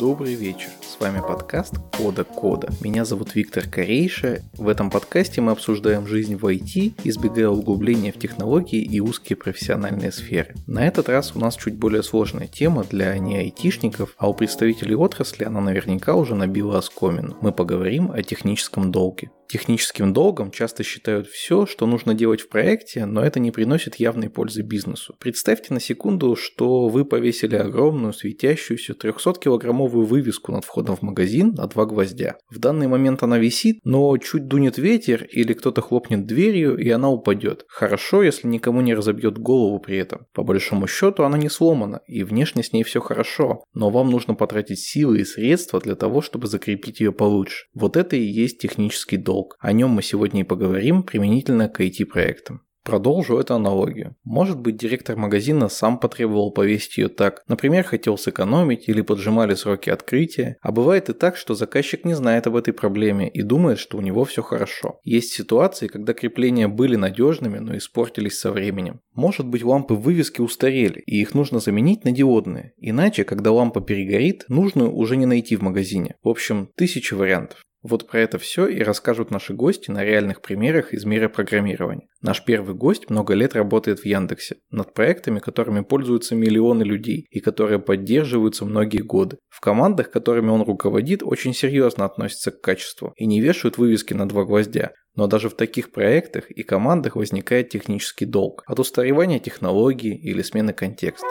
Добрый вечер. С вами подкаст Кода Кода. Меня зовут Виктор Корейша. В этом подкасте мы обсуждаем жизнь в IT, избегая углубления в технологии и узкие профессиональные сферы. На этот раз у нас чуть более сложная тема для не айтишников, а у представителей отрасли она наверняка уже набила оскомину. Мы поговорим о техническом долге. Техническим долгом часто считают все, что нужно делать в проекте, но это не приносит явной пользы бизнесу. Представьте на секунду, что вы повесили огромную светящуюся 300-килограммовую вывеску над входом в магазин на два гвоздя. В данный момент она висит, но чуть дунет ветер или кто-то хлопнет дверью и она упадет. Хорошо, если никому не разобьет голову при этом. По большому счету она не сломана и внешне с ней все хорошо, но вам нужно потратить силы и средства для того, чтобы закрепить ее получше. Вот это и есть технический долг долг. О нем мы сегодня и поговорим применительно к IT-проектам. Продолжу эту аналогию. Может быть, директор магазина сам потребовал повесить ее так, например, хотел сэкономить или поджимали сроки открытия, а бывает и так, что заказчик не знает об этой проблеме и думает, что у него все хорошо. Есть ситуации, когда крепления были надежными, но испортились со временем. Может быть, лампы вывески устарели, и их нужно заменить на диодные. Иначе, когда лампа перегорит, нужную уже не найти в магазине. В общем, тысячи вариантов. Вот про это все и расскажут наши гости на реальных примерах из мира программирования. Наш первый гость много лет работает в Яндексе над проектами, которыми пользуются миллионы людей и которые поддерживаются многие годы. В командах, которыми он руководит, очень серьезно относятся к качеству и не вешают вывески на два гвоздя. Но даже в таких проектах и командах возникает технический долг от устаревания технологий или смены контекста.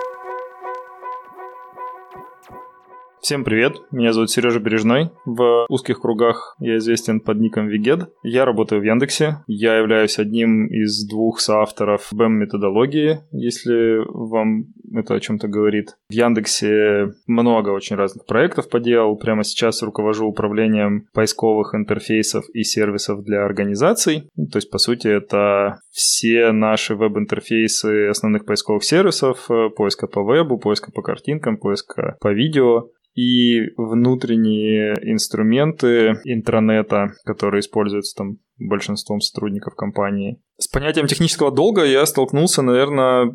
Всем привет, меня зовут Сережа Бережной. В узких кругах я известен под ником Вигед. Я работаю в Яндексе. Я являюсь одним из двух соавторов BEM-методологии, если вам это о чем-то говорит. В Яндексе много очень разных проектов поделал. Прямо сейчас руковожу управлением поисковых интерфейсов и сервисов для организаций. То есть, по сути, это все наши веб-интерфейсы основных поисковых сервисов, э, поиска по вебу, поиска по картинкам, поиска по видео, и внутренние инструменты интранета, которые используются там большинством сотрудников компании. С понятием технического долга я столкнулся, наверное,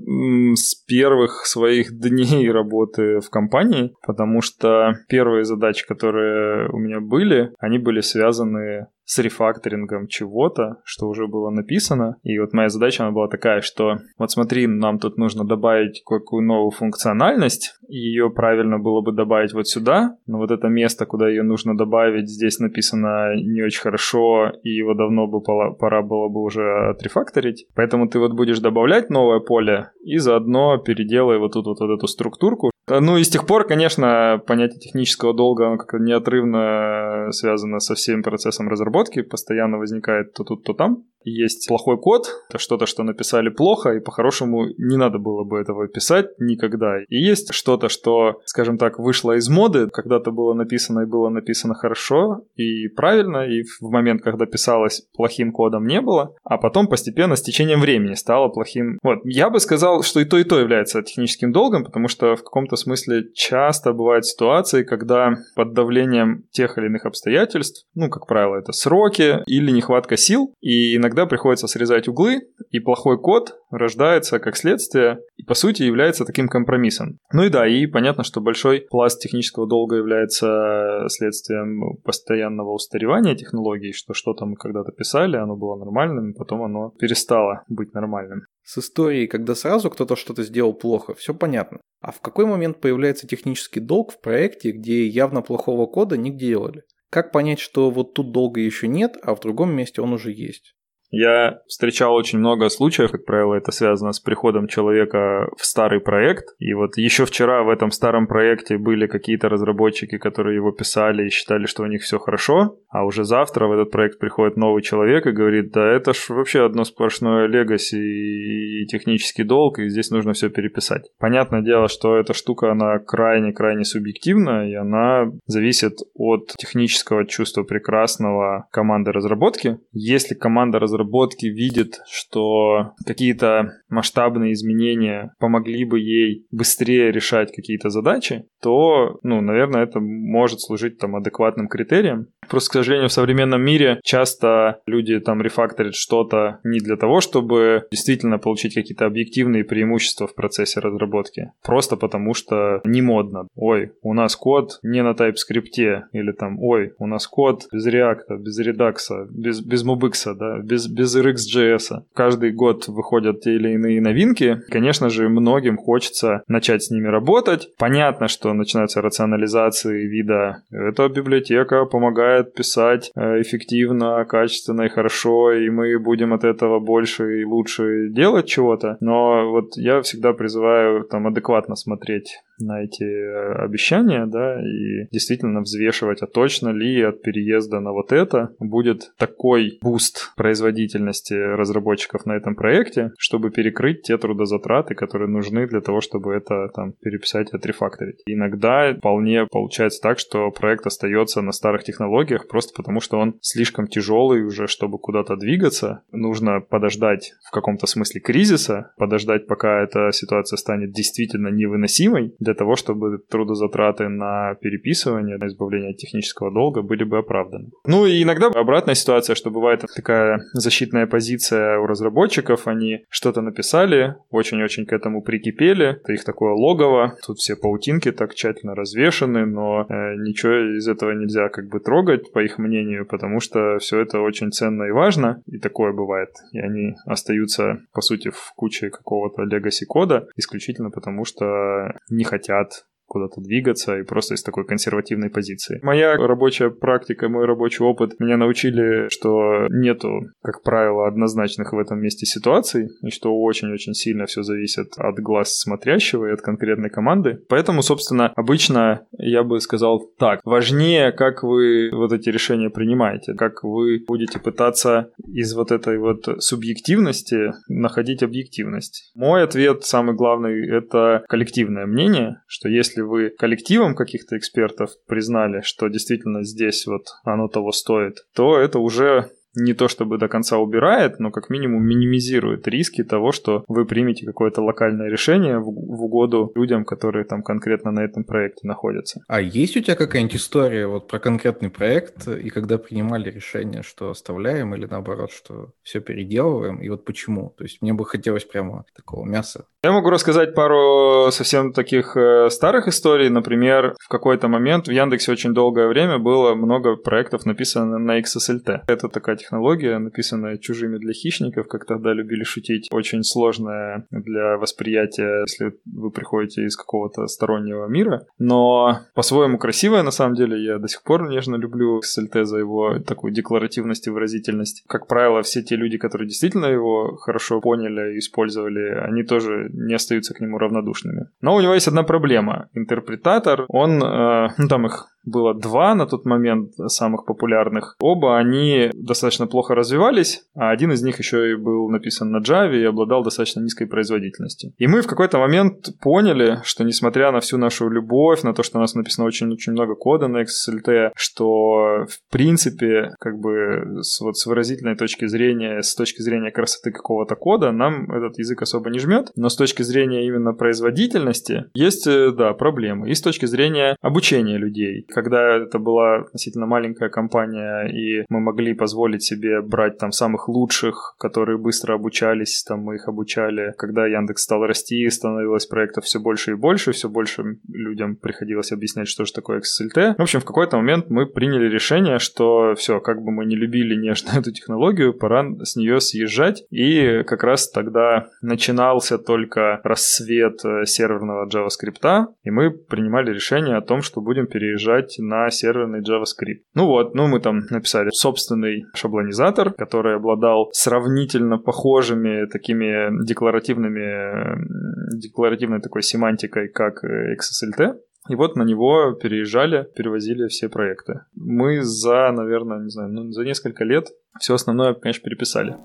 с первых своих дней работы в компании, потому что первые задачи, которые у меня были, они были связаны с рефакторингом чего-то, что уже было написано. И вот моя задача она была такая, что вот смотри, нам тут нужно добавить какую новую функциональность, ее правильно было бы добавить вот сюда, но вот это место, куда ее нужно добавить, здесь написано не очень хорошо, и его давно бы пора было бы уже отрефакторить. Поэтому ты вот будешь добавлять новое поле и заодно переделай вот тут вот, вот эту структурку, ну и с тех пор, конечно, понятие технического долга оно как-то неотрывно связано со всем процессом разработки, постоянно возникает то тут, то там есть плохой код, это что-то, что написали плохо, и по-хорошему не надо было бы этого писать никогда. И есть что-то, что, скажем так, вышло из моды, когда-то было написано и было написано хорошо и правильно, и в момент, когда писалось плохим кодом не было, а потом постепенно с течением времени стало плохим. Вот, я бы сказал, что и то, и то является техническим долгом, потому что в каком-то смысле часто бывают ситуации, когда под давлением тех или иных обстоятельств, ну, как правило, это сроки или нехватка сил, и иногда иногда приходится срезать углы, и плохой код рождается как следствие и, по сути, является таким компромиссом. Ну и да, и понятно, что большой пласт технического долга является следствием постоянного устаревания технологий, что что-то мы когда-то писали, оно было нормальным, потом оно перестало быть нормальным. С историей, когда сразу кто-то что-то сделал плохо, все понятно. А в какой момент появляется технический долг в проекте, где явно плохого кода не делали? Как понять, что вот тут долга еще нет, а в другом месте он уже есть? Я встречал очень много случаев, как правило, это связано с приходом человека в старый проект. И вот еще вчера в этом старом проекте были какие-то разработчики, которые его писали и считали, что у них все хорошо, а уже завтра в этот проект приходит новый человек и говорит, да это ж вообще одно сплошное легаси и технический долг, и здесь нужно все переписать. Понятное дело, что эта штука, она крайне-крайне субъективна, и она зависит от технического чувства прекрасного команды разработки. Если команда разработки разработки видит, что какие-то масштабные изменения помогли бы ей быстрее решать какие-то задачи, то, ну, наверное, это может служить там адекватным критерием. Просто, к сожалению, в современном мире часто люди там рефакторят что-то не для того, чтобы действительно получить какие-то объективные преимущества в процессе разработки, просто потому что не модно. Ой, у нас код не на TypeScript, или там, ой, у нас код без React, без Redux, без, без Mobix, да, без, без RxJS. Каждый год выходят те или иные новинки. Конечно же, многим хочется начать с ними работать. Понятно, что начинаются рационализации вида. Эта библиотека помогает писать э, эффективно, качественно и хорошо, и мы будем от этого больше и лучше делать чего-то. Но вот я всегда призываю там адекватно смотреть на эти э, обещания, да, и действительно взвешивать, а точно ли от переезда на вот это будет такой boost производительности разработчиков на этом проекте, чтобы перекрыть те трудозатраты, которые нужны для того, чтобы это там переписать и отрефакторить. Иногда вполне получается так, что проект остается на старых технологиях просто потому, что он слишком тяжелый уже, чтобы куда-то двигаться. Нужно подождать в каком-то смысле кризиса, подождать, пока эта ситуация станет действительно невыносимой, для того, чтобы трудозатраты на переписывание, на избавление от технического долга были бы оправданы. Ну и иногда обратная ситуация, что бывает такая защитная позиция у разработчиков, они что-то написали, очень-очень к этому прикипели, это их такое логово, тут все паутинки так тщательно развешаны, но э, ничего из этого нельзя как бы трогать, по их мнению, потому что все это очень ценно и важно, и такое бывает, и они остаются, по сути, в куче какого-то легаси кода, исключительно потому что не хотят куда-то двигаться и просто из такой консервативной позиции. Моя рабочая практика, мой рабочий опыт меня научили, что нету, как правило, однозначных в этом месте ситуаций, и что очень-очень сильно все зависит от глаз смотрящего и от конкретной команды. Поэтому, собственно, обычно я бы сказал так, важнее, как вы вот эти решения принимаете, как вы будете пытаться из вот этой вот субъективности находить объективность. Мой ответ, самый главный, это коллективное мнение, что если если вы коллективом каких-то экспертов признали, что действительно здесь вот оно того стоит, то это уже не то чтобы до конца убирает, но как минимум минимизирует риски того, что вы примете какое-то локальное решение в, в угоду людям, которые там конкретно на этом проекте находятся. А есть у тебя какая-нибудь история вот про конкретный проект, и когда принимали решение, что оставляем или наоборот, что все переделываем, и вот почему? То есть мне бы хотелось прямо такого мяса. Я могу рассказать пару совсем таких э, старых историй. Например, в какой-то момент в Яндексе очень долгое время было много проектов написано на XSLT. Это такая технология, написанная чужими для хищников, как тогда любили шутить, очень сложная для восприятия, если вы приходите из какого-то стороннего мира, но по-своему красивая на самом деле. Я до сих пор нежно люблю XLT за его такую декларативность и выразительность. Как правило, все те люди, которые действительно его хорошо поняли и использовали, они тоже не остаются к нему равнодушными. Но у него есть одна проблема. Интерпретатор, он, э, ну там их было два на тот момент самых популярных. Оба они достаточно плохо развивались, а один из них еще и был написан на Java и обладал достаточно низкой производительностью. И мы в какой-то момент поняли, что несмотря на всю нашу любовь, на то, что у нас написано очень-очень много кода на XLT, что в принципе, как бы с, вот с выразительной точки зрения, с точки зрения красоты какого-то кода, нам этот язык особо не жмет, но с точки зрения именно производительности есть, э, да, проблемы. И с точки зрения обучения людей когда это была относительно маленькая компания, и мы могли позволить себе брать там самых лучших, которые быстро обучались, там мы их обучали. Когда Яндекс стал расти, становилось проектов все больше и больше, все больше людям приходилось объяснять, что же такое XLT. В общем, в какой-то момент мы приняли решение, что все, как бы мы не любили нежно эту технологию, пора с нее съезжать. И как раз тогда начинался только рассвет э, серверного JavaScript, и мы принимали решение о том, что будем переезжать переезжать на серверный JavaScript. Ну вот, ну мы там написали собственный шаблонизатор, который обладал сравнительно похожими такими декларативными, декларативной такой семантикой, как XSLT. И вот на него переезжали, перевозили все проекты. Мы за, наверное, не знаю, ну, за несколько лет все основное, конечно, переписали.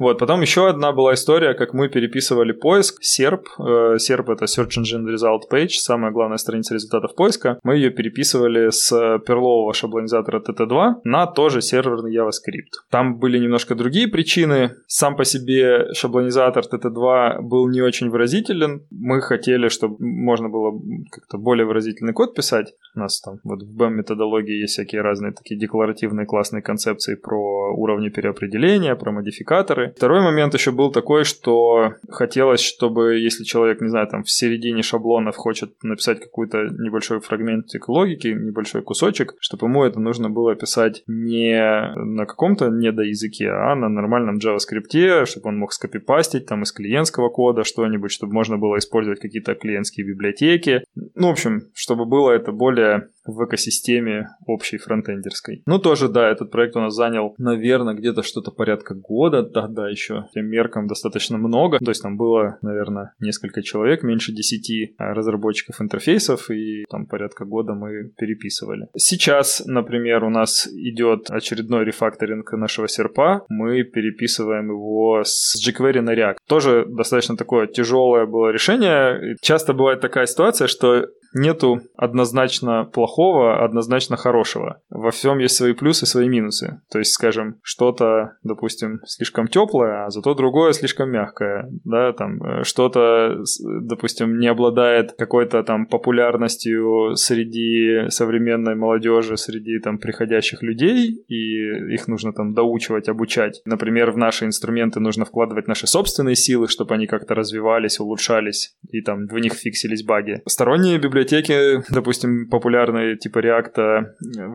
Вот, потом еще одна была история, как мы переписывали поиск, SERP. Э, SERP — это Search Engine Result Page, самая главная страница результатов поиска. Мы ее переписывали с перлового шаблонизатора TT2 на тоже серверный JavaScript. Там были немножко другие причины. Сам по себе шаблонизатор TT2 был не очень выразителен. Мы хотели, чтобы можно было как-то более выразительный код писать. У нас там вот в BEM-методологии есть всякие разные такие декларативные классные концепции про уровни переопределения, про модификаторы. Второй момент еще был такой, что хотелось, чтобы если человек, не знаю, там в середине шаблонов хочет написать какой-то небольшой фрагментик логики, небольшой кусочек, чтобы ему это нужно было писать не на каком-то недоязыке, а на нормальном JavaScript, чтобы он мог скопипастить там из клиентского кода что-нибудь, чтобы можно было использовать какие-то клиентские библиотеки. Ну, в общем, чтобы было это более Yeah. В экосистеме общей фронтендерской. Ну, тоже, да, этот проект у нас занял, наверное, где-то что-то порядка года, тогда еще тем меркам достаточно много, то есть там было, наверное, несколько человек, меньше десяти а, разработчиков интерфейсов, и там порядка года мы переписывали. Сейчас, например, у нас идет очередной рефакторинг нашего серпа, мы переписываем его с jQuery на React. Тоже достаточно такое тяжелое было решение. Часто бывает такая ситуация, что нету однозначно плохого, однозначно хорошего. Во всем есть свои плюсы, свои минусы. То есть, скажем, что-то, допустим, слишком теплое, а зато другое слишком мягкое, да, там э, что-то, допустим, не обладает какой-то там популярностью среди современной молодежи, среди там приходящих людей, и их нужно там доучивать, обучать. Например, в наши инструменты нужно вкладывать наши собственные силы, чтобы они как-то развивались, улучшались, и там в них фиксились баги. Сторонние библиотеки, допустим, популярные типа React,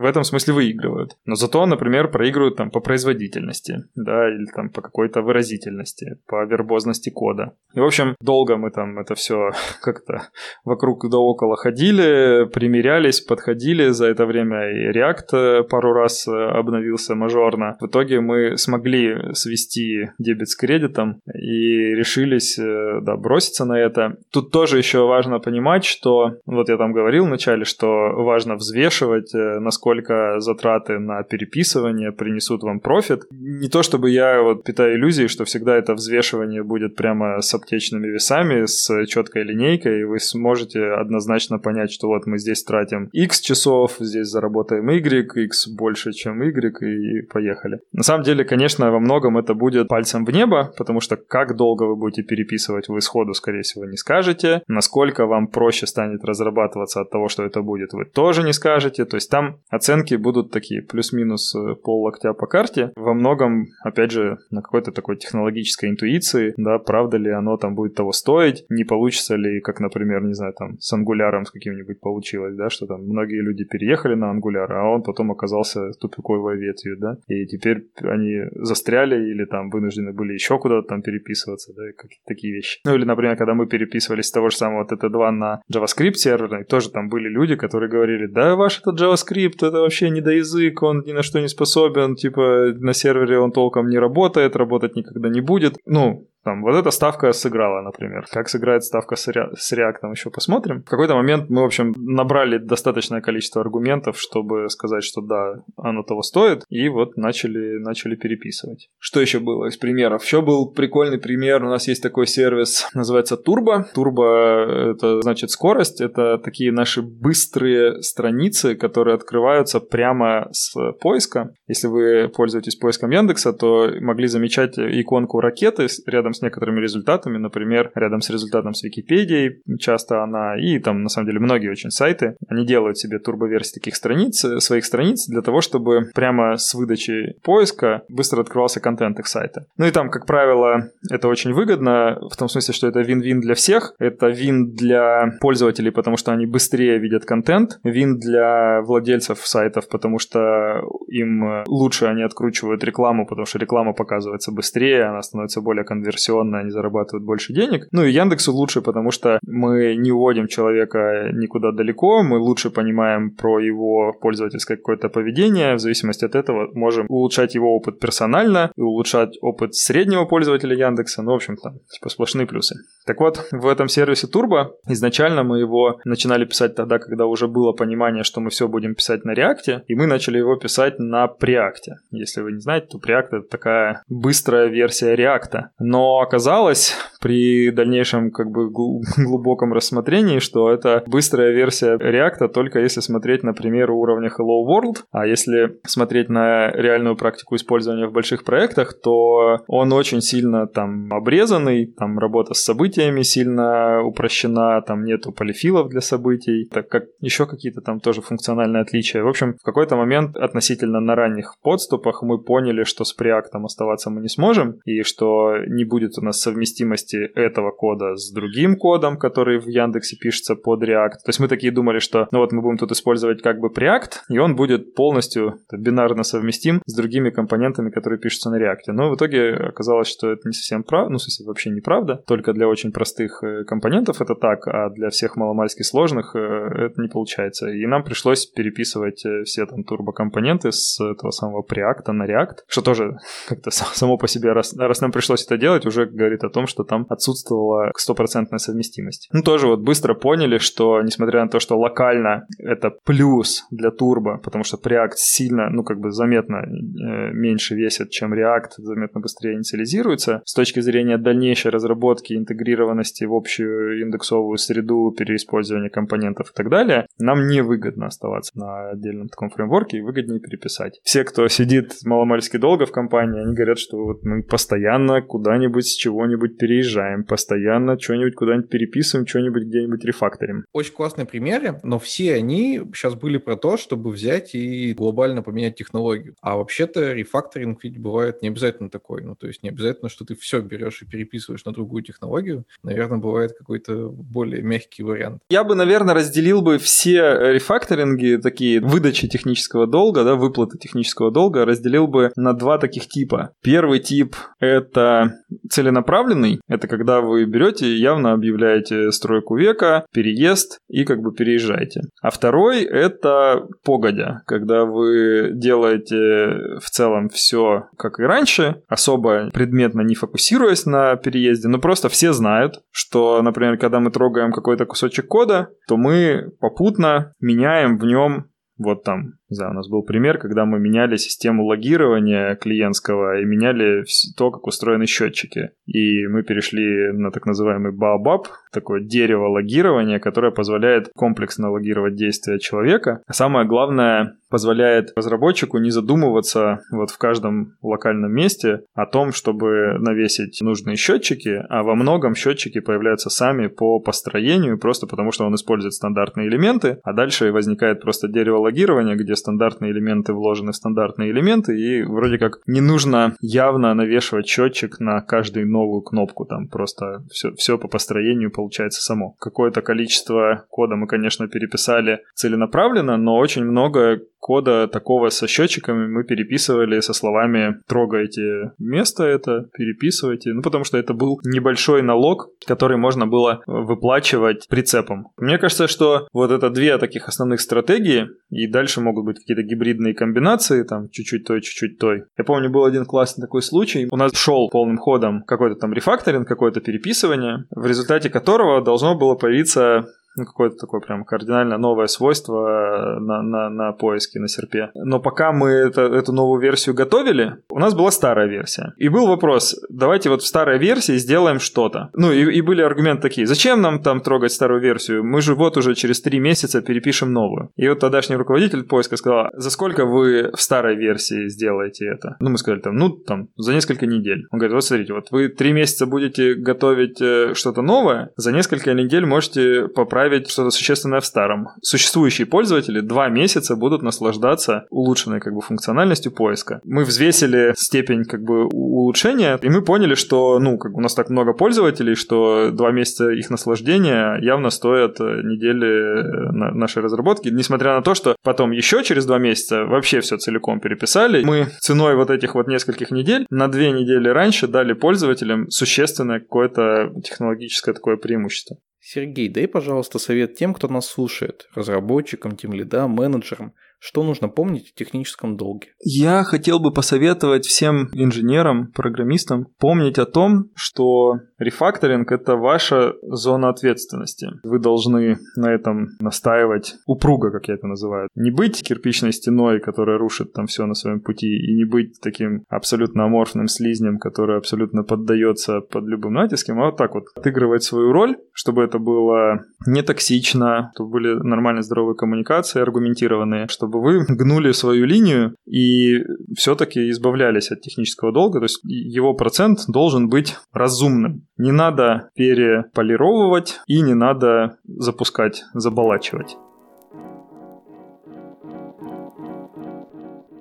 в этом смысле выигрывают. Но зато, например, проигрывают там по производительности, да, или там по какой-то выразительности, по вербозности кода. И, в общем, долго мы там это все как-то вокруг да около ходили, примерялись, подходили. За это время и React пару раз обновился мажорно. В итоге мы смогли свести дебет с кредитом и решились, э, да, броситься на это. Тут тоже еще важно понимать, что вот я там говорил вначале, что важно взвешивать, э, насколько затраты на переписывание принесут вам профит. Не то чтобы я вот питаю иллюзии, что всегда это взвешивание будет прямо с аптечными весами, с четкой линейкой, и вы сможете однозначно понять, что вот мы здесь тратим X часов, здесь заработаем Y, X больше, чем Y, и поехали. На самом деле, конечно, во многом это будет пальцем в небо, потому что как долго вы будете переписывать, вы сходу, скорее всего, не скажете. Насколько вам проще станет разрабатываться от того, что это будет, вы тоже не скажете. То есть там оценки будут такие плюс-минус э, пол локтя по карте. Во многом, опять же, на какой-то такой технологической интуиции, да, правда ли оно там будет того стоить, не получится ли, как, например, не знаю, там с ангуляром с каким-нибудь получилось, да, что там многие люди переехали на ангуляр, а он потом оказался тупиковой ветвью, да, и теперь они застряли или там вынуждены были еще куда-то там переписываться, да, какие-то такие вещи. Ну или, например, когда мы переписывались с того же самого TT2 на JavaScript, серверной, тоже там были люди, которые говорили, да ваш этот JavaScript, это вообще не до язык, он ни на что не способен, типа на сервере он толком не работает, работать никогда не будет. Ну, там, вот эта ставка сыграла, например. Как сыграет ставка с, ре... с реактом, еще посмотрим. В какой-то момент мы, в общем, набрали достаточное количество аргументов, чтобы сказать, что да, оно того стоит, и вот начали, начали переписывать. Что еще было из примеров? Еще был прикольный пример. У нас есть такой сервис, называется Turbo. Turbo — это значит скорость. Это такие наши быстрые страницы, которые открываются прямо с поиска. Если вы пользуетесь поиском Яндекса, то могли замечать иконку ракеты рядом с некоторыми результатами, например, рядом с результатом с Википедией, часто она, и там на самом деле многие очень сайты, они делают себе турбоверсии таких страниц, своих страниц для того, чтобы прямо с выдачи поиска быстро открывался контент их сайта. Ну и там, как правило, это очень выгодно, в том смысле, что это вин-вин для всех, это вин для пользователей, потому что они быстрее видят контент, вин для владельцев сайтов, потому что им лучше они откручивают рекламу, потому что реклама показывается быстрее, она становится более конверсионной конверсионно они зарабатывают больше денег. Ну и Яндексу лучше, потому что мы не уводим человека никуда далеко, мы лучше понимаем про его пользовательское какое-то поведение, в зависимости от этого можем улучшать его опыт персонально и улучшать опыт среднего пользователя Яндекса, ну, в общем-то, типа сплошные плюсы. Так вот, в этом сервисе Turbo изначально мы его начинали писать тогда, когда уже было понимание, что мы все будем писать на React, и мы начали его писать на Preact. Если вы не знаете, то Preact это такая быстрая версия React. Но оказалось при дальнейшем как бы глубоком рассмотрении, что это быстрая версия React только если смотреть, например, уровня Hello World, а если смотреть на реальную практику использования в больших проектах, то он очень сильно там обрезанный, там работа с событиями сильно упрощена, там нету полифилов для событий, так как еще какие-то там тоже функциональные отличия. В общем, в какой-то момент относительно на ранних подступах мы поняли, что с Preact оставаться мы не сможем, и что не будет у нас совместимости этого кода с другим кодом, который в Яндексе пишется под React. То есть мы такие думали, что ну вот мы будем тут использовать как бы Preact, и он будет полностью бинарно совместим с другими компонентами, которые пишутся на React. Но в итоге оказалось, что это не совсем правда, ну, смысле, вообще неправда. Только для очень простых э, компонентов это так, а для всех маломальски сложных э, это не получается. И нам пришлось переписывать э, все там турбокомпоненты с этого самого Preact на React, что тоже как-то само по себе, раз, раз нам пришлось это делать, уже говорит о том, что там отсутствовала стопроцентная совместимость. Ну, тоже вот быстро поняли, что несмотря на то, что локально это плюс для турбо, потому что Preact сильно, ну, как бы заметно э, меньше весит, чем React, заметно быстрее инициализируется. С точки зрения дальнейшей разработки, интегрированности в общую индексовую среду, переиспользования компонентов и так далее, нам невыгодно оставаться на отдельном таком фреймворке и выгоднее переписать. Все, кто сидит маломальски долго в компании, они говорят, что вот мы постоянно куда-нибудь с чего-нибудь переезжаем, постоянно что-нибудь куда-нибудь переписываем, что-нибудь где-нибудь рефакторим. Очень классные примеры, но все они сейчас были про то, чтобы взять и глобально поменять технологию. А вообще-то рефакторинг ведь бывает не обязательно такой. Ну, то есть не обязательно, что ты все берешь и переписываешь на другую технологию. Наверное, бывает какой-то более мягкий вариант. Я бы, наверное, разделил бы все рефакторинги, такие выдачи технического долга, да, выплаты технического долга, разделил бы на два таких типа. Первый тип — это целенаправленный. Это когда вы берете явно объявляете стройку века, переезд и как бы переезжаете. А второй — это погодя, когда вы делаете в целом все как и раньше, особо предметно не фокусируясь на переезде, но просто все знают, что, например, когда мы трогаем какой-то кусочек кода, то мы попутно меняем в нем вот там не знаю, у нас был пример, когда мы меняли систему логирования клиентского и меняли то, как устроены счетчики. И мы перешли на так называемый Baobab, такое дерево логирования, которое позволяет комплексно логировать действия человека. А самое главное, позволяет разработчику не задумываться вот в каждом локальном месте о том, чтобы навесить нужные счетчики, а во многом счетчики появляются сами по построению, просто потому что он использует стандартные элементы, а дальше возникает просто дерево логирования, где стандартные элементы вложены в стандартные элементы, и вроде как не нужно явно навешивать счетчик на каждую новую кнопку, там просто все, все по построению получается само. Какое-то количество кода мы, конечно, переписали целенаправленно, но очень много кода такого со счетчиками мы переписывали со словами «трогайте место это, переписывайте», ну потому что это был небольшой налог, который можно было выплачивать прицепом. Мне кажется, что вот это две таких основных стратегии, и дальше могут быть какие-то гибридные комбинации, там чуть-чуть той, чуть-чуть той. Я помню, был один классный такой случай, у нас шел полным ходом какой-то там рефакторинг, какое-то переписывание, в результате которого должно было появиться ну, какое-то такое прям кардинально новое свойство на, на, на поиске на серпе. Но пока мы это, эту новую версию готовили, у нас была старая версия. И был вопрос, давайте вот в старой версии сделаем что-то. Ну и, и были аргументы такие, зачем нам там трогать старую версию? Мы же вот уже через три месяца перепишем новую. И вот тогдашний руководитель поиска сказал, за сколько вы в старой версии сделаете это? Ну мы сказали там, ну там за несколько недель. Он говорит, вот смотрите, вот вы три месяца будете готовить э, что-то новое, за несколько недель можете поправить добавить что-то существенное в старом. Существующие пользователи два месяца будут наслаждаться улучшенной как бы функциональностью поиска. Мы взвесили степень как бы улучшения, и мы поняли, что ну как у нас так много пользователей, что два месяца их наслаждения явно стоят э, недели э, нашей разработки, несмотря на то, что потом еще через два месяца вообще все целиком переписали. Мы ценой вот этих вот нескольких недель на две недели раньше дали пользователям существенное какое-то технологическое такое преимущество. Сергей, дай, пожалуйста, совет тем, кто нас слушает, разработчикам, тем лидам, менеджерам – что нужно помнить о техническом долге? Я хотел бы посоветовать всем инженерам, программистам помнить о том, что рефакторинг – это ваша зона ответственности. Вы должны на этом настаивать упруго, как я это называю. Не быть кирпичной стеной, которая рушит там все на своем пути, и не быть таким абсолютно аморфным слизнем, который абсолютно поддается под любым натиском, а вот так вот отыгрывать свою роль, чтобы это было не токсично, чтобы были нормальные здоровые коммуникации, аргументированные, чтобы чтобы вы гнули свою линию и все-таки избавлялись от технического долга. То есть его процент должен быть разумным. Не надо переполировывать и не надо запускать, заболачивать.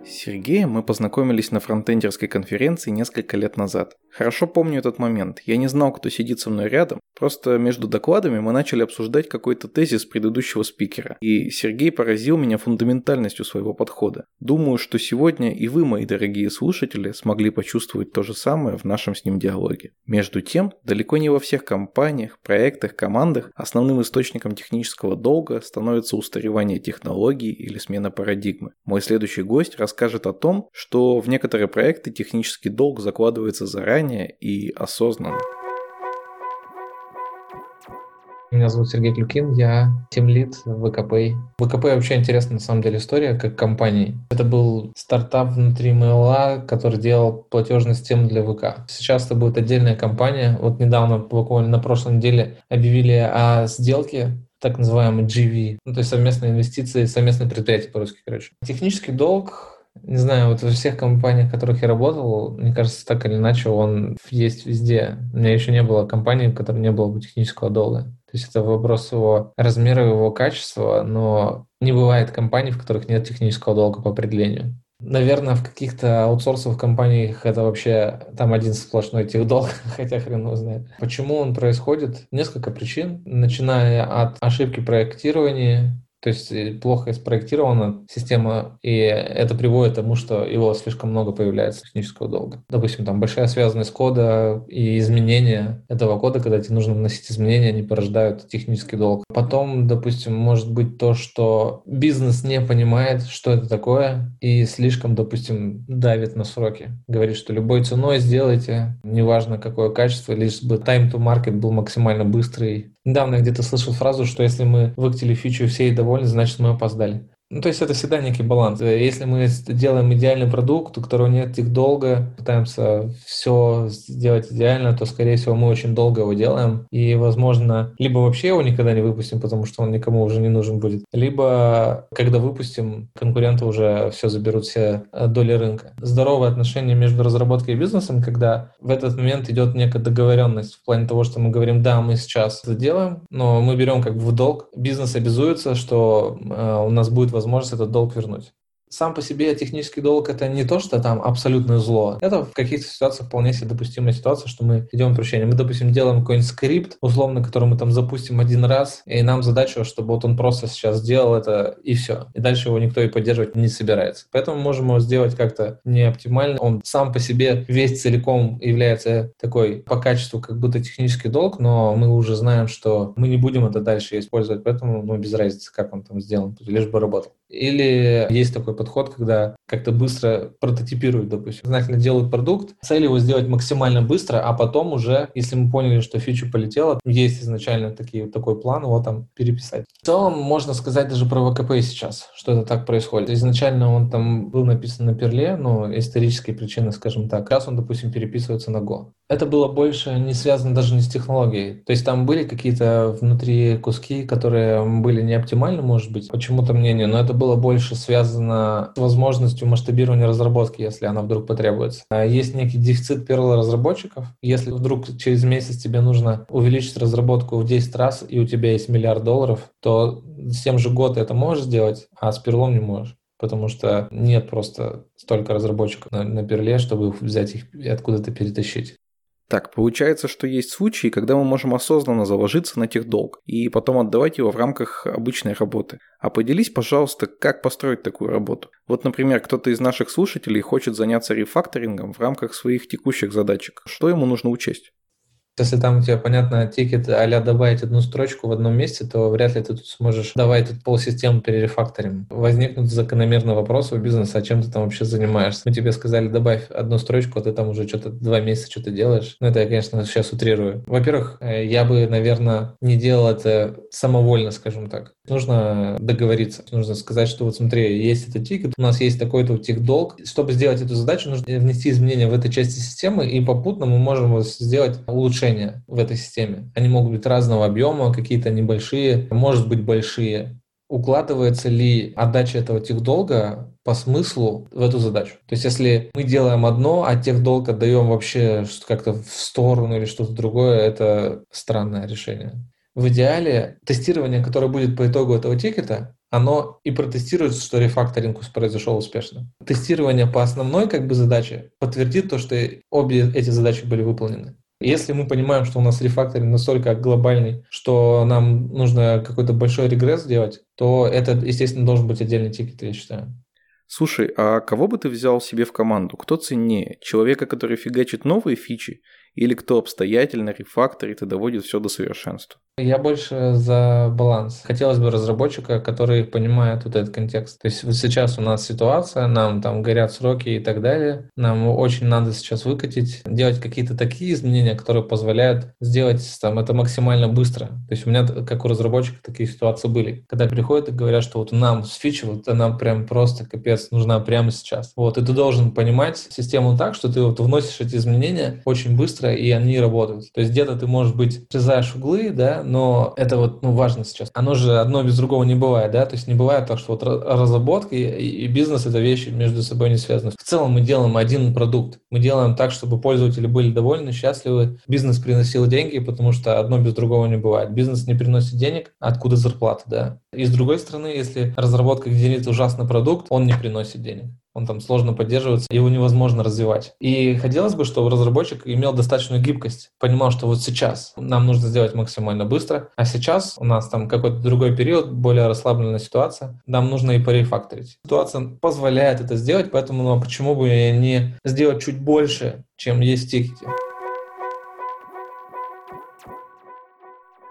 С Сергеем мы познакомились на фронтендерской конференции несколько лет назад. Хорошо помню этот момент. Я не знал, кто сидит со мной рядом. Просто между докладами мы начали обсуждать какой-то тезис предыдущего спикера. И Сергей поразил меня фундаментальностью своего подхода. Думаю, что сегодня и вы, мои дорогие слушатели, смогли почувствовать то же самое в нашем с ним диалоге. Между тем, далеко не во всех компаниях, проектах, командах основным источником технического долга становится устаревание технологий или смена парадигмы. Мой следующий гость расскажет расскажет о том, что в некоторые проекты технический долг закладывается заранее и осознанно. Меня зовут Сергей Клюкин, я тимлид ВКП. ВКП вообще интересная на самом деле история как компании. Это был стартап внутри MLA, который делал платежную систему для ВК. Сейчас это будет отдельная компания. Вот недавно, буквально на прошлой неделе, объявили о сделке так называемый GV, ну, то есть совместные инвестиции, совместное предприятие по-русски, короче. Технический долг не знаю, вот во всех компаниях, в которых я работал, мне кажется, так или иначе он есть везде. У меня еще не было компании, в которой не было бы технического долга. То есть это вопрос его размера, его качества, но не бывает компаний, в которых нет технического долга по определению. Наверное, в каких-то аутсорсовых компаниях это вообще там один сплошной техдолг, хотя хрен его знает. Почему он происходит? Несколько причин, начиная от ошибки проектирования, то есть э, плохо спроектирована система, и это приводит к тому, что его слишком много появляется технического долга. Допустим, там большая связанность кода и изменения этого кода, когда тебе нужно вносить изменения, они порождают технический долг. Потом, допустим, может быть то, что бизнес не понимает, что это такое, и слишком, допустим, давит на сроки. Говорит, что любой ценой сделайте, неважно какое качество, лишь бы time to market был максимально быстрый, Недавно где-то слышал фразу, что если мы выкатили фичу все и довольны, значит мы опоздали. Ну, то есть это всегда некий баланс. Если мы делаем идеальный продукт, у которого нет их долго, пытаемся все сделать идеально, то, скорее всего, мы очень долго его делаем. И, возможно, либо вообще его никогда не выпустим, потому что он никому уже не нужен будет, либо, когда выпустим, конкуренты уже все заберут все э, доли рынка. Здоровое отношение между разработкой и бизнесом, когда в этот момент идет некая договоренность в плане того, что мы говорим, да, мы сейчас это делаем, но мы берем как бы в долг. Бизнес обязуется, что э, у нас будет возможность этот долг вернуть сам по себе технический долг это не то, что там абсолютное зло. Это в каких-то ситуациях вполне себе допустимая ситуация, что мы идем прощение. Мы, допустим, делаем какой-нибудь скрипт, условно, который мы там запустим один раз, и нам задача, чтобы вот он просто сейчас сделал это, и все. И дальше его никто и поддерживать не собирается. Поэтому можем его сделать как-то не оптимально. Он сам по себе весь целиком является такой по качеству как будто технический долг, но мы уже знаем, что мы не будем это дальше использовать, поэтому ну, без разницы, как он там сделан, лишь бы работал. Или есть такой подход, когда как-то быстро прототипируют, допустим. Знательно делают продукт, цель его сделать максимально быстро, а потом уже, если мы поняли, что фича полетела, есть изначально такие, такой план, его там переписать. В целом, можно сказать даже про ВКП сейчас, что это так происходит. Изначально он там был написан на Перле, но исторические причины, скажем так. Раз он, допустим, переписывается на Go. Это было больше не связано даже не с технологией. То есть там были какие-то внутри куски, которые были не оптимальны, может быть, почему-то мнению, но это было больше связано с возможностью масштабирования разработки, если она вдруг потребуется. А есть некий дефицит перла разработчиков. Если вдруг через месяц тебе нужно увеличить разработку в 10 раз, и у тебя есть миллиард долларов, то с тем же год это можешь сделать, а с перлом не можешь потому что нет просто столько разработчиков на, на перле, чтобы взять их и откуда-то перетащить. Так, получается, что есть случаи, когда мы можем осознанно заложиться на техдолг и потом отдавать его в рамках обычной работы. А поделись, пожалуйста, как построить такую работу. Вот, например, кто-то из наших слушателей хочет заняться рефакторингом в рамках своих текущих задачек. Что ему нужно учесть? Если там у тебя, понятно, тикет а добавить одну строчку в одном месте, то вряд ли ты тут сможешь давать тут полсистемы перерефакторим. Возникнут закономерный вопрос у бизнеса, а чем ты там вообще занимаешься? Мы тебе сказали, добавь одну строчку, а ты там уже что-то два месяца что-то делаешь. Ну, это я, конечно, сейчас утрирую. Во-первых, э, я бы, наверное, не делал это самовольно, скажем так. Нужно договориться. Нужно сказать, что вот смотри, есть этот тикет, у нас есть такой-то долг. Чтобы сделать эту задачу, нужно внести изменения в этой части системы, и попутно мы можем сделать улучшение решения в этой системе. Они могут быть разного объема, какие-то небольшие, может быть большие. Укладывается ли отдача этого техдолга по смыслу в эту задачу. То есть если мы делаем одно, а техдолг отдаем вообще как-то в сторону или что-то другое, это странное решение. В идеале тестирование, которое будет по итогу этого тикета, оно и протестирует, что рефакторинг произошел успешно. Тестирование по основной как бы задаче подтвердит то, что обе эти задачи были выполнены. Если мы понимаем, что у нас рефакторинг настолько глобальный, что нам нужно какой-то большой регресс сделать, то это, естественно, должен быть отдельный тикет, я считаю. Слушай, а кого бы ты взял себе в команду? Кто ценнее? Человека, который фигачит новые фичи или кто обстоятельно рефакторит и доводит все до совершенства? Я больше за баланс. Хотелось бы разработчика, который понимает вот этот контекст. То есть вот сейчас у нас ситуация, нам там горят сроки и так далее. Нам очень надо сейчас выкатить, делать какие-то такие изменения, которые позволяют сделать там это максимально быстро. То есть у меня, как у разработчика, такие ситуации были. Когда приходят и говорят, что вот нам с фичи, вот она прям просто капец нужна прямо сейчас. Вот, и ты должен понимать систему так, что ты вот вносишь эти изменения очень быстро, и они работают. То есть где-то ты, может быть, срезаешь углы, да, но это вот ну, важно сейчас. Оно же одно без другого не бывает, да, то есть не бывает так, что вот разработка и, и бизнес — это вещи между собой не связаны. В целом мы делаем один продукт. Мы делаем так, чтобы пользователи были довольны, счастливы, бизнес приносил деньги, потому что одно без другого не бывает. Бизнес не приносит денег, откуда зарплата, да. И с другой стороны, если разработка генерит ужасный продукт, он не приносит денег он там сложно поддерживается, его невозможно развивать. И хотелось бы, чтобы разработчик имел достаточную гибкость, понимал, что вот сейчас нам нужно сделать максимально быстро, а сейчас у нас там какой-то другой период, более расслабленная ситуация, нам нужно и порефакторить. Ситуация позволяет это сделать, поэтому ну, а почему бы не сделать чуть больше, чем есть в тикете.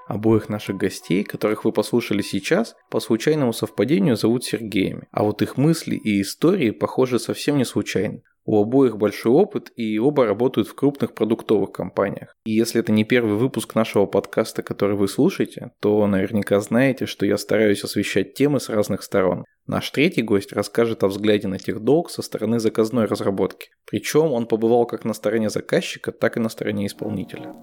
Обоих наших гостей, которых вы послушали сейчас, по случайному совпадению зовут Сергеями, а вот их мысли и истории похожи совсем не случайно. У обоих большой опыт, и оба работают в крупных продуктовых компаниях. И если это не первый выпуск нашего подкаста, который вы слушаете, то наверняка знаете, что я стараюсь освещать темы с разных сторон. Наш третий гость расскажет о взгляде на техдолг со стороны заказной разработки. Причем он побывал как на стороне заказчика, так и на стороне исполнителя.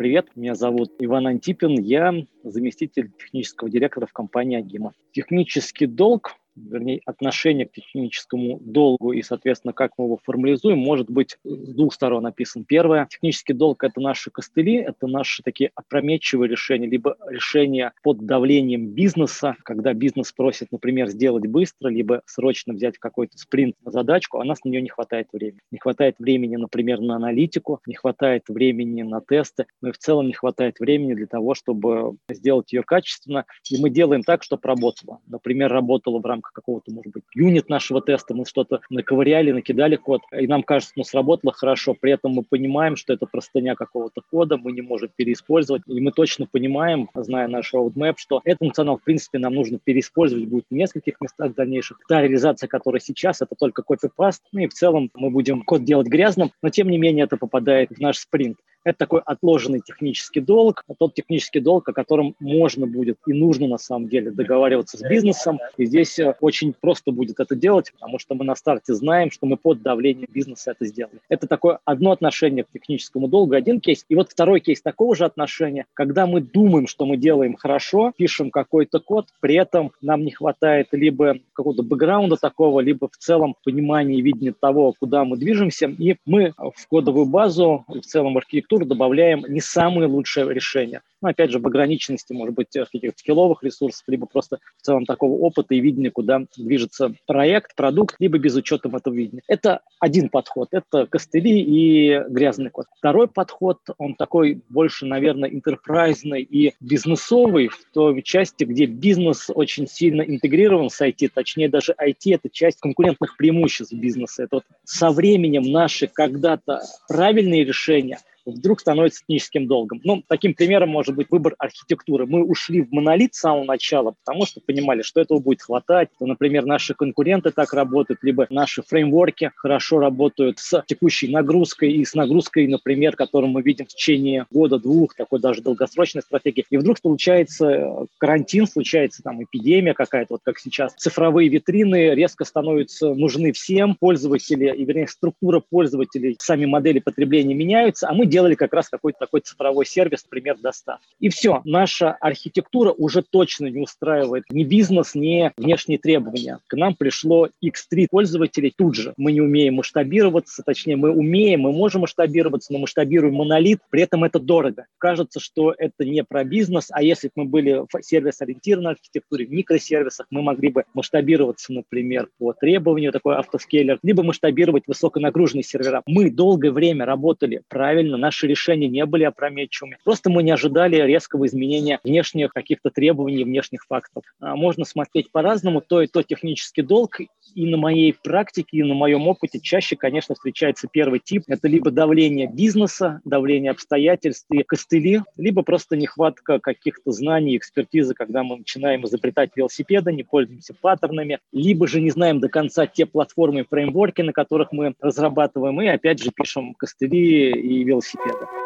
Привет, меня зовут Иван Антипин, я заместитель технического директора в компании Агима. Технический долг вернее, отношение к техническому долгу и, соответственно, как мы его формализуем, может быть с двух сторон написан. Первое, технический долг – это наши костыли, это наши такие опрометчивые решения, либо решения под давлением бизнеса, когда бизнес просит, например, сделать быстро, либо срочно взять какой-то спринт задачку, а у нас на нее не хватает времени. Не хватает времени, например, на аналитику, не хватает времени на тесты, но и в целом не хватает времени для того, чтобы сделать ее качественно. И мы делаем так, чтобы работало. Например, работало в рамках рамках какого-то, может быть, юнит нашего теста, мы что-то наковыряли, накидали код, и нам кажется, ну, сработало хорошо, при этом мы понимаем, что это простыня какого-то кода, мы не можем переиспользовать, и мы точно понимаем, зная наш roadmap, что этот функционал, в принципе, нам нужно переиспользовать будет в нескольких местах дальнейших. Та реализация, которая сейчас, это только копипаст, ну и в целом мы будем код делать грязным, но тем не менее это попадает в наш спринт. Это такой отложенный технический долг, тот технический долг, о котором можно будет и нужно на самом деле договариваться с бизнесом. И здесь э, очень просто будет это делать, потому что мы на старте знаем, что мы под давлением бизнеса это сделали. Это такое одно отношение к техническому долгу, один кейс. И вот второй кейс такого же отношения, когда мы думаем, что мы делаем хорошо, пишем какой-то код, при этом нам не хватает либо какого-то бэкграунда такого, либо в целом понимания и видения того, куда мы движемся, и мы в кодовую базу, в целом архитектуру добавляем не самые лучшие решения ну, опять же, в ограниченности, может быть, каких-то скилловых ресурсов, либо просто в целом такого опыта и видения, куда движется проект, продукт, либо без учета этого видения. Это один подход, это костыли и грязный код. Второй подход, он такой больше, наверное, интерпрайзный и бизнесовый в той части, где бизнес очень сильно интегрирован с IT, точнее даже IT – это часть конкурентных преимуществ бизнеса. Это вот со временем наши когда-то правильные решения – вдруг становится техническим долгом. Ну, таким примером может быть выбор архитектуры. Мы ушли в монолит с самого начала, потому что понимали, что этого будет хватать. То, например, наши конкуренты так работают, либо наши фреймворки хорошо работают с текущей нагрузкой и с нагрузкой, например, которую мы видим в течение года-двух, такой даже долгосрочной стратегии. И вдруг случается э, карантин, случается там эпидемия какая-то, вот как сейчас. Цифровые витрины резко становятся нужны всем. Пользователи, и вернее структура пользователей, сами модели потребления меняются, а мы делали как раз какой-то такой цифровой сервис, например, доставки. И все, наша архитектура уже точно не устраивает ни бизнес, ни внешние требования. К нам пришло X3 пользователей тут же. Мы не умеем масштабироваться, точнее, мы умеем, мы можем масштабироваться, но масштабируем монолит, при этом это дорого. Кажется, что это не про бизнес, а если бы мы были в сервис-ориентированной архитектуре, в микросервисах, мы могли бы масштабироваться, например, по требованию, такой автоскейлер, либо масштабировать высоконагруженные сервера. Мы долгое время работали правильно, наши решения не были опрометчивыми. Просто мы не ожидали резкого изменения внешних каких-то требований, внешних фактов. А можно смотреть по-разному, то и то технический долг. И на моей практике, и на моем опыте чаще, конечно, встречается первый тип. Это либо давление бизнеса, давление обстоятельств и костыли, либо просто нехватка каких-то знаний, экспертизы, когда мы начинаем изобретать велосипеды, не пользуемся паттернами, либо же не знаем до конца те платформы и фреймворки, на которых мы разрабатываем, и опять же пишем костыли и велосипеды 企业的。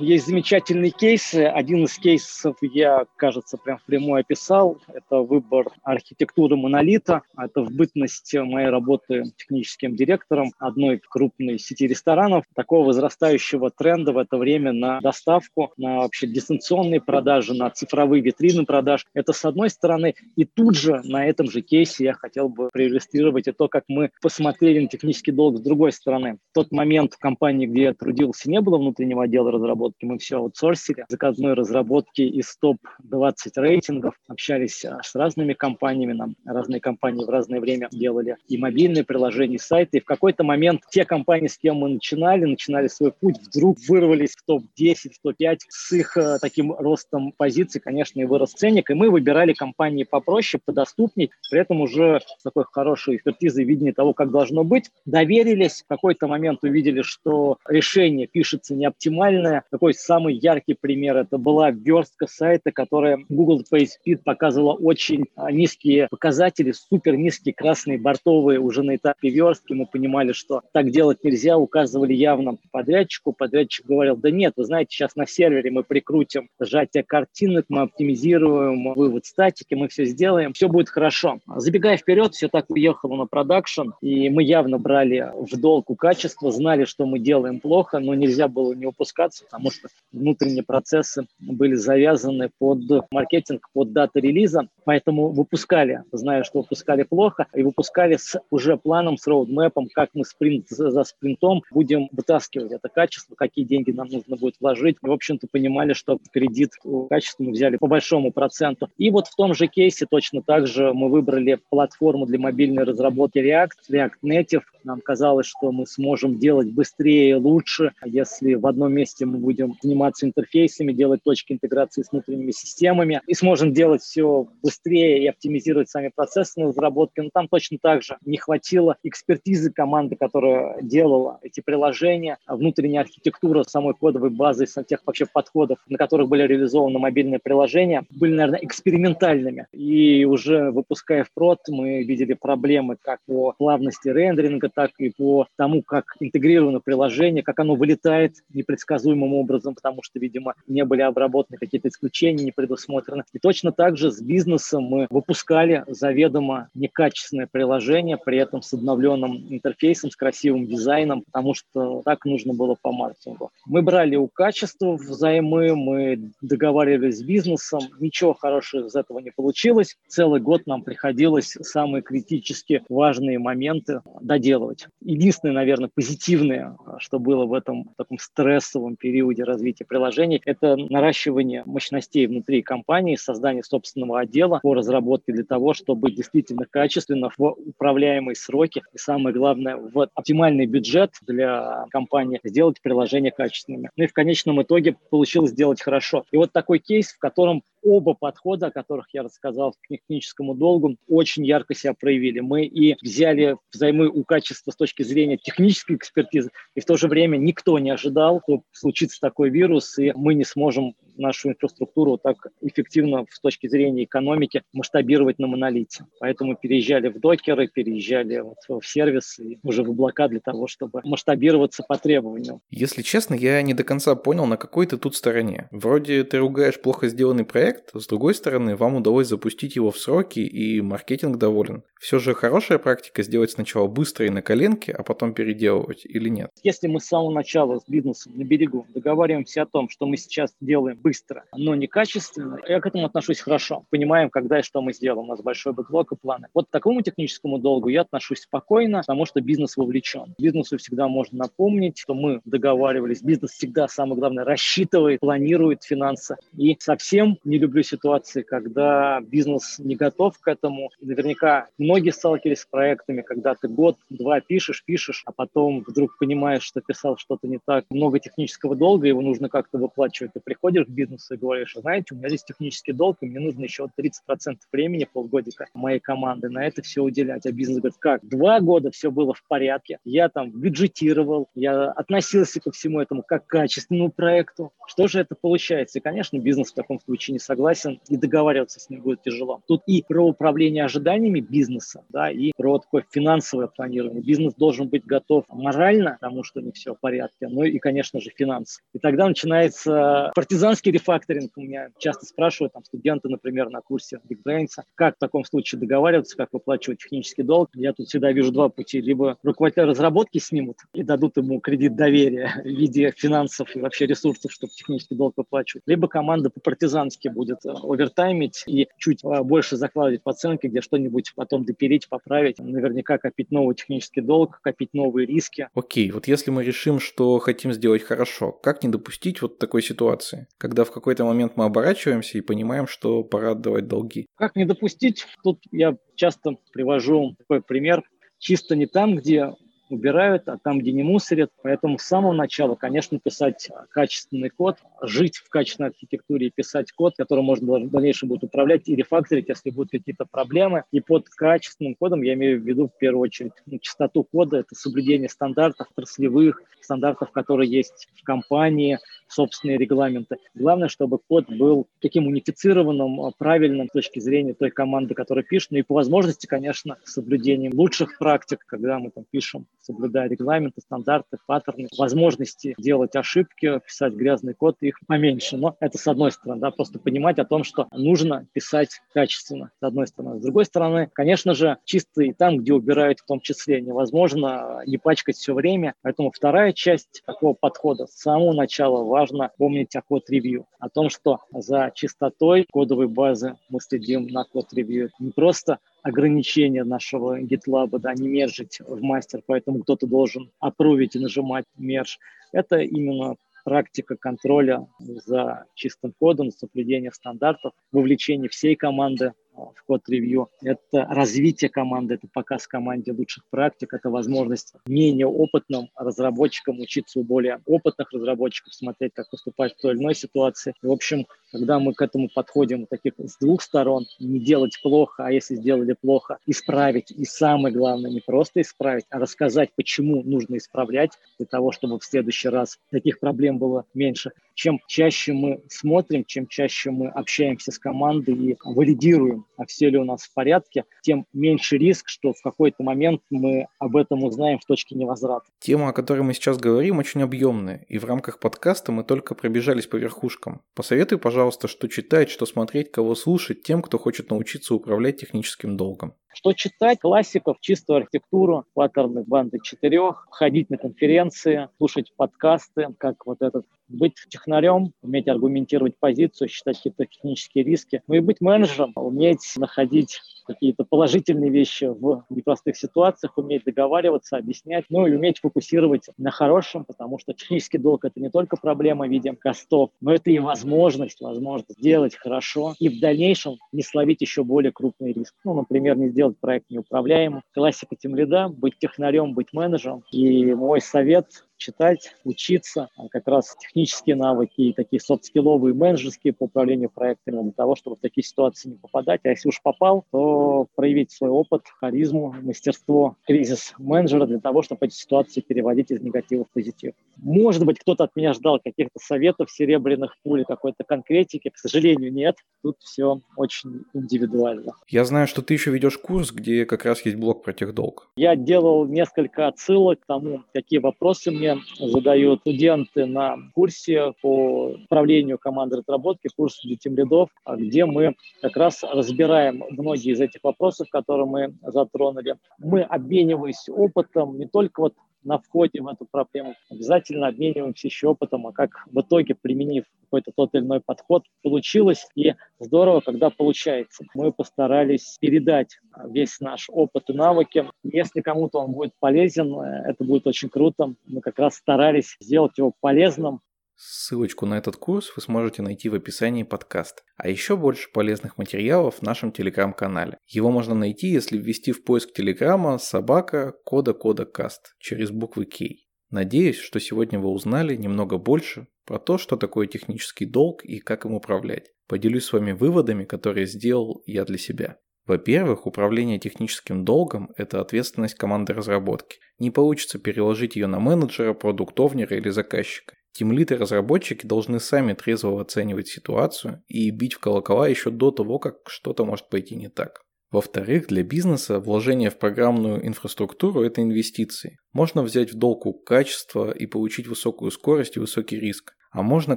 Есть замечательные кейсы. Один из кейсов я, кажется, прям впрямую описал. Это выбор архитектуры монолита. Это в бытность моей работы техническим директором одной крупной сети ресторанов. Такого возрастающего тренда в это время на доставку, на вообще дистанционные продажи, на цифровые витрины продаж. Это с одной стороны. И тут же на этом же кейсе я хотел бы проиллюстрировать и то, как мы посмотрели на технический долг с другой стороны. В тот момент в компании, где я трудился, не было внутреннего отдела разработки разработки мы все аутсорсили, заказной разработки из топ-20 рейтингов, общались а, с разными компаниями, нам разные компании в разное время делали и мобильные приложения, и сайты, и в какой-то момент те компании, с кем мы начинали, начинали свой путь, вдруг вырвались в топ-10, в топ-5 с их э, таким ростом позиций, конечно, и вырос ценник, и мы выбирали компании попроще, подоступней, при этом уже с такой хорошей экспертизой видения того, как должно быть, доверились, в какой-то момент увидели, что решение пишется не оптимальное, такой самый яркий пример. Это была верстка сайта, которая Google PageSpeed показывала очень а, низкие показатели, супер низкие красные бортовые уже на этапе верстки. Мы понимали, что так делать нельзя, указывали явно подрядчику. Подрядчик говорил, да нет, вы знаете, сейчас на сервере мы прикрутим сжатие картинок, мы оптимизируем вывод статики, мы все сделаем, все будет хорошо. Забегая вперед, все так уехало на продакшн, и мы явно брали в долг у качества, знали, что мы делаем плохо, но нельзя было не упускаться, потому потому что внутренние процессы были завязаны под маркетинг, под дату релиза, поэтому выпускали, зная, что выпускали плохо, и выпускали с уже планом, с роудмэпом, как мы спринт за спринтом будем вытаскивать это качество, какие деньги нам нужно будет вложить. И, в общем-то, понимали, что кредит качество мы взяли по большому проценту. И вот в том же кейсе точно так же мы выбрали платформу для мобильной разработки React, React Native. Нам казалось, что мы сможем делать быстрее и лучше, если в одном месте мы будем будем заниматься интерфейсами, делать точки интеграции с внутренними системами и сможем делать все быстрее и оптимизировать сами процессы на разработке. Но там точно так же не хватило экспертизы команды, которая делала эти приложения, внутренняя архитектура самой кодовой базы, тех вообще подходов, на которых были реализованы мобильные приложения, были, наверное, экспериментальными. И уже выпуская в прод, мы видели проблемы как по плавности рендеринга, так и по тому, как интегрировано приложение, как оно вылетает непредсказуемым образом, потому что, видимо, не были обработаны какие-то исключения, не предусмотрены. И точно так же с бизнесом мы выпускали заведомо некачественное приложение, при этом с обновленным интерфейсом, с красивым дизайном, потому что так нужно было по маркетингу. Мы брали у качества взаймы, мы договаривались с бизнесом, ничего хорошего из этого не получилось. Целый год нам приходилось самые критически важные моменты доделывать. Единственное, наверное, позитивное, что было в этом таком стрессовом периоде развития приложений, это наращивание мощностей внутри компании, создание собственного отдела по разработке для того, чтобы действительно качественно в управляемые сроки и самое главное в оптимальный бюджет для компании сделать приложение качественными. Ну и в конечном итоге получилось сделать хорошо. И вот такой кейс, в котором оба подхода, о которых я рассказал к техническому долгу, очень ярко себя проявили. Мы и взяли взаймы у качества с точки зрения технической экспертизы, и в то же время никто не ожидал, что случится такой вирус, и мы не сможем нашу инфраструктуру так эффективно с точки зрения экономики масштабировать на монолите. Поэтому переезжали в докеры, переезжали вот в сервисы, уже в облака для того, чтобы масштабироваться по требованиям. Если честно, я не до конца понял, на какой ты тут стороне. Вроде ты ругаешь плохо сделанный проект, с другой стороны, вам удалось запустить его в сроки, и маркетинг доволен. Все же хорошая практика сделать сначала быстро и на коленке, а потом переделывать или нет? Если мы с самого начала с бизнесом на берегу договариваемся о том, что мы сейчас делаем быстро, но не качественно, я к этому отношусь хорошо. Понимаем, когда и что мы сделаем. У нас большой бэклог и планы. Вот к такому техническому долгу я отношусь спокойно, потому что бизнес вовлечен. Бизнесу всегда можно напомнить, что мы договаривались. Бизнес всегда, самое главное, рассчитывает, планирует финансы. И совсем не люблю ситуации, когда бизнес не готов к этому. Наверняка многие сталкивались с проектами, когда ты год-два пишешь, пишешь, а потом вдруг понимаешь, что писал что-то не так. Много технического долга, его нужно как-то выплачивать. Ты приходишь к бизнесу и говоришь, знаете, у меня здесь технический долг, и мне нужно еще 30% времени, полгодика моей команды на это все уделять. А бизнес говорит, как? Два года все было в порядке, я там бюджетировал, я относился ко всему этому как к качественному проекту. Что же это получается? И, конечно, бизнес в таком случае не согласен, и договариваться с ним будет тяжело. Тут и про управление ожиданиями бизнеса, да, и про такое финансовое планирование. Бизнес должен быть готов морально, потому что не все в порядке, ну и, конечно же, финансы. И тогда начинается партизанский рефакторинг. У меня часто спрашивают там студенты, например, на курсе Big Brains, как в таком случае договариваться, как выплачивать технический долг. Я тут всегда вижу два пути. Либо руководителя разработки снимут и дадут ему кредит доверия в виде финансов и вообще ресурсов, чтобы технический долг выплачивать. Либо команда по-партизански будет э, овертаймить и чуть э, больше закладывать в оценки, где что-нибудь потом допилить, поправить. Наверняка копить новый технический долг, копить новые риски. Окей, вот если мы решим, что хотим сделать хорошо, как не допустить вот такой ситуации, когда в какой-то момент мы оборачиваемся и понимаем, что пора отдавать долги? Как не допустить? Тут я часто привожу такой пример. Чисто не там, где убирают, а там, где не мусорят. Поэтому с самого начала, конечно, писать качественный код, жить в качественной архитектуре и писать код, который можно в дальнейшем будет управлять и рефакторить, если будут какие-то проблемы. И под качественным кодом я имею в виду в первую очередь ну, чистоту кода, это соблюдение стандартов отраслевых, стандартов, которые есть в компании, собственные регламенты. Главное, чтобы код был таким унифицированным, правильным с точки зрения той команды, которая пишет, ну и по возможности, конечно, соблюдением лучших практик, когда мы там пишем соблюдая регламенты, стандарты, паттерны, возможности делать ошибки, писать грязный код, их поменьше. Но это с одной стороны, да, просто понимать о том, что нужно писать качественно, с одной стороны. С другой стороны, конечно же, чисто и там, где убирают в том числе, невозможно не пачкать все время. Поэтому вторая часть такого подхода с самого начала важно помнить о код-ревью, о том, что за чистотой кодовой базы мы следим на код-ревью. Не просто ограничения нашего GitLab, да, не мержить в мастер, поэтому кто-то должен опровить и нажимать мерж. Это именно практика контроля за чистым кодом, соблюдение стандартов, вовлечение всей команды в код-ревью. Это развитие команды, это показ команде лучших практик, это возможность менее опытным разработчикам учиться у более опытных разработчиков, смотреть, как поступать в той или иной ситуации. И, в общем, когда мы к этому подходим таких с двух сторон, не делать плохо, а если сделали плохо, исправить. И самое главное, не просто исправить, а рассказать, почему нужно исправлять, для того, чтобы в следующий раз таких проблем было меньше. Чем чаще мы смотрим, чем чаще мы общаемся с командой и валидируем, а все ли у нас в порядке, тем меньше риск, что в какой-то момент мы об этом узнаем в точке невозврата. Тема, о которой мы сейчас говорим, очень объемная, и в рамках подкаста мы только пробежались по верхушкам. Посоветуй, пожалуйста, что читать, что смотреть, кого слушать тем, кто хочет научиться управлять техническим долгом. Что читать? Классиков, чистую архитектуру, паттерны банды четырех, ходить на конференции, слушать подкасты, как вот этот быть технарем, уметь аргументировать позицию, считать какие-то технические риски, ну и быть менеджером, уметь находить какие-то положительные вещи в непростых ситуациях, уметь договариваться, объяснять, ну и уметь фокусировать на хорошем, потому что технический долг – это не только проблема в виде костов, но это и возможность, возможность сделать хорошо и в дальнейшем не словить еще более крупный риск. Ну, например, не сделать проект неуправляемым. Классика тем лида – быть технарем, быть менеджером. И мой совет читать, учиться, а как раз технические навыки и такие софт-скилловые, менеджерские по управлению проектами для того, чтобы в такие ситуации не попадать. А если уж попал, то проявить свой опыт, харизму, мастерство кризис менеджера для того, чтобы эти ситуации переводить из негатива в позитив. Может быть, кто-то от меня ждал каких-то советов, серебряных пуль, какой-то конкретики. К сожалению, нет. Тут все очень индивидуально. Я знаю, что ты еще ведешь курс, где как раз есть блок про техдолг. Я делал несколько отсылок к тому, какие вопросы мне задают студенты на курсе по управлению командой разработки, курс для тимлидов, где мы как раз разбираем многие из этих вопросов, которые мы затронули. Мы, обмениваясь опытом, не только вот на входе в эту проблему. Обязательно обмениваемся еще опытом, а как в итоге, применив какой-то тот или иной подход, получилось. И здорово, когда получается. Мы постарались передать весь наш опыт и навыки. Если кому-то он будет полезен, это будет очень круто. Мы как раз старались сделать его полезным, Ссылочку на этот курс вы сможете найти в описании подкаста. А еще больше полезных материалов в нашем телеграм-канале. Его можно найти, если ввести в поиск телеграма собака кода кода каст через буквы К. Надеюсь, что сегодня вы узнали немного больше про то, что такое технический долг и как им управлять. Поделюсь с вами выводами, которые сделал я для себя. Во-первых, управление техническим долгом – это ответственность команды разработки. Не получится переложить ее на менеджера, продуктовнера или заказчика. Тимлит и разработчики должны сами трезво оценивать ситуацию и бить в колокола еще до того, как что-то может пойти не так. Во-вторых, для бизнеса вложение в программную инфраструктуру – это инвестиции. Можно взять в долг качество и получить высокую скорость и высокий риск. А можно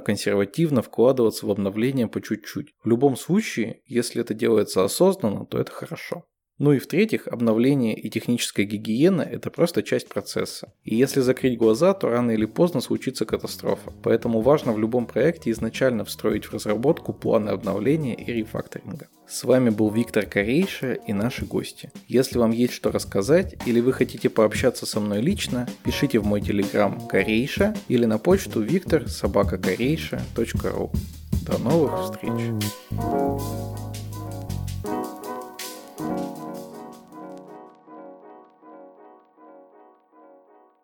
консервативно вкладываться в обновление по чуть-чуть. В любом случае, если это делается осознанно, то это хорошо. Ну и в-третьих, обновление и техническая гигиена – это просто часть процесса. И если закрыть глаза, то рано или поздно случится катастрофа. Поэтому важно в любом проекте изначально встроить в разработку планы обновления и рефакторинга. С вами был Виктор Корейша и наши гости. Если вам есть что рассказать или вы хотите пообщаться со мной лично, пишите в мой телеграм Корейша или на почту виктор собака До новых встреч!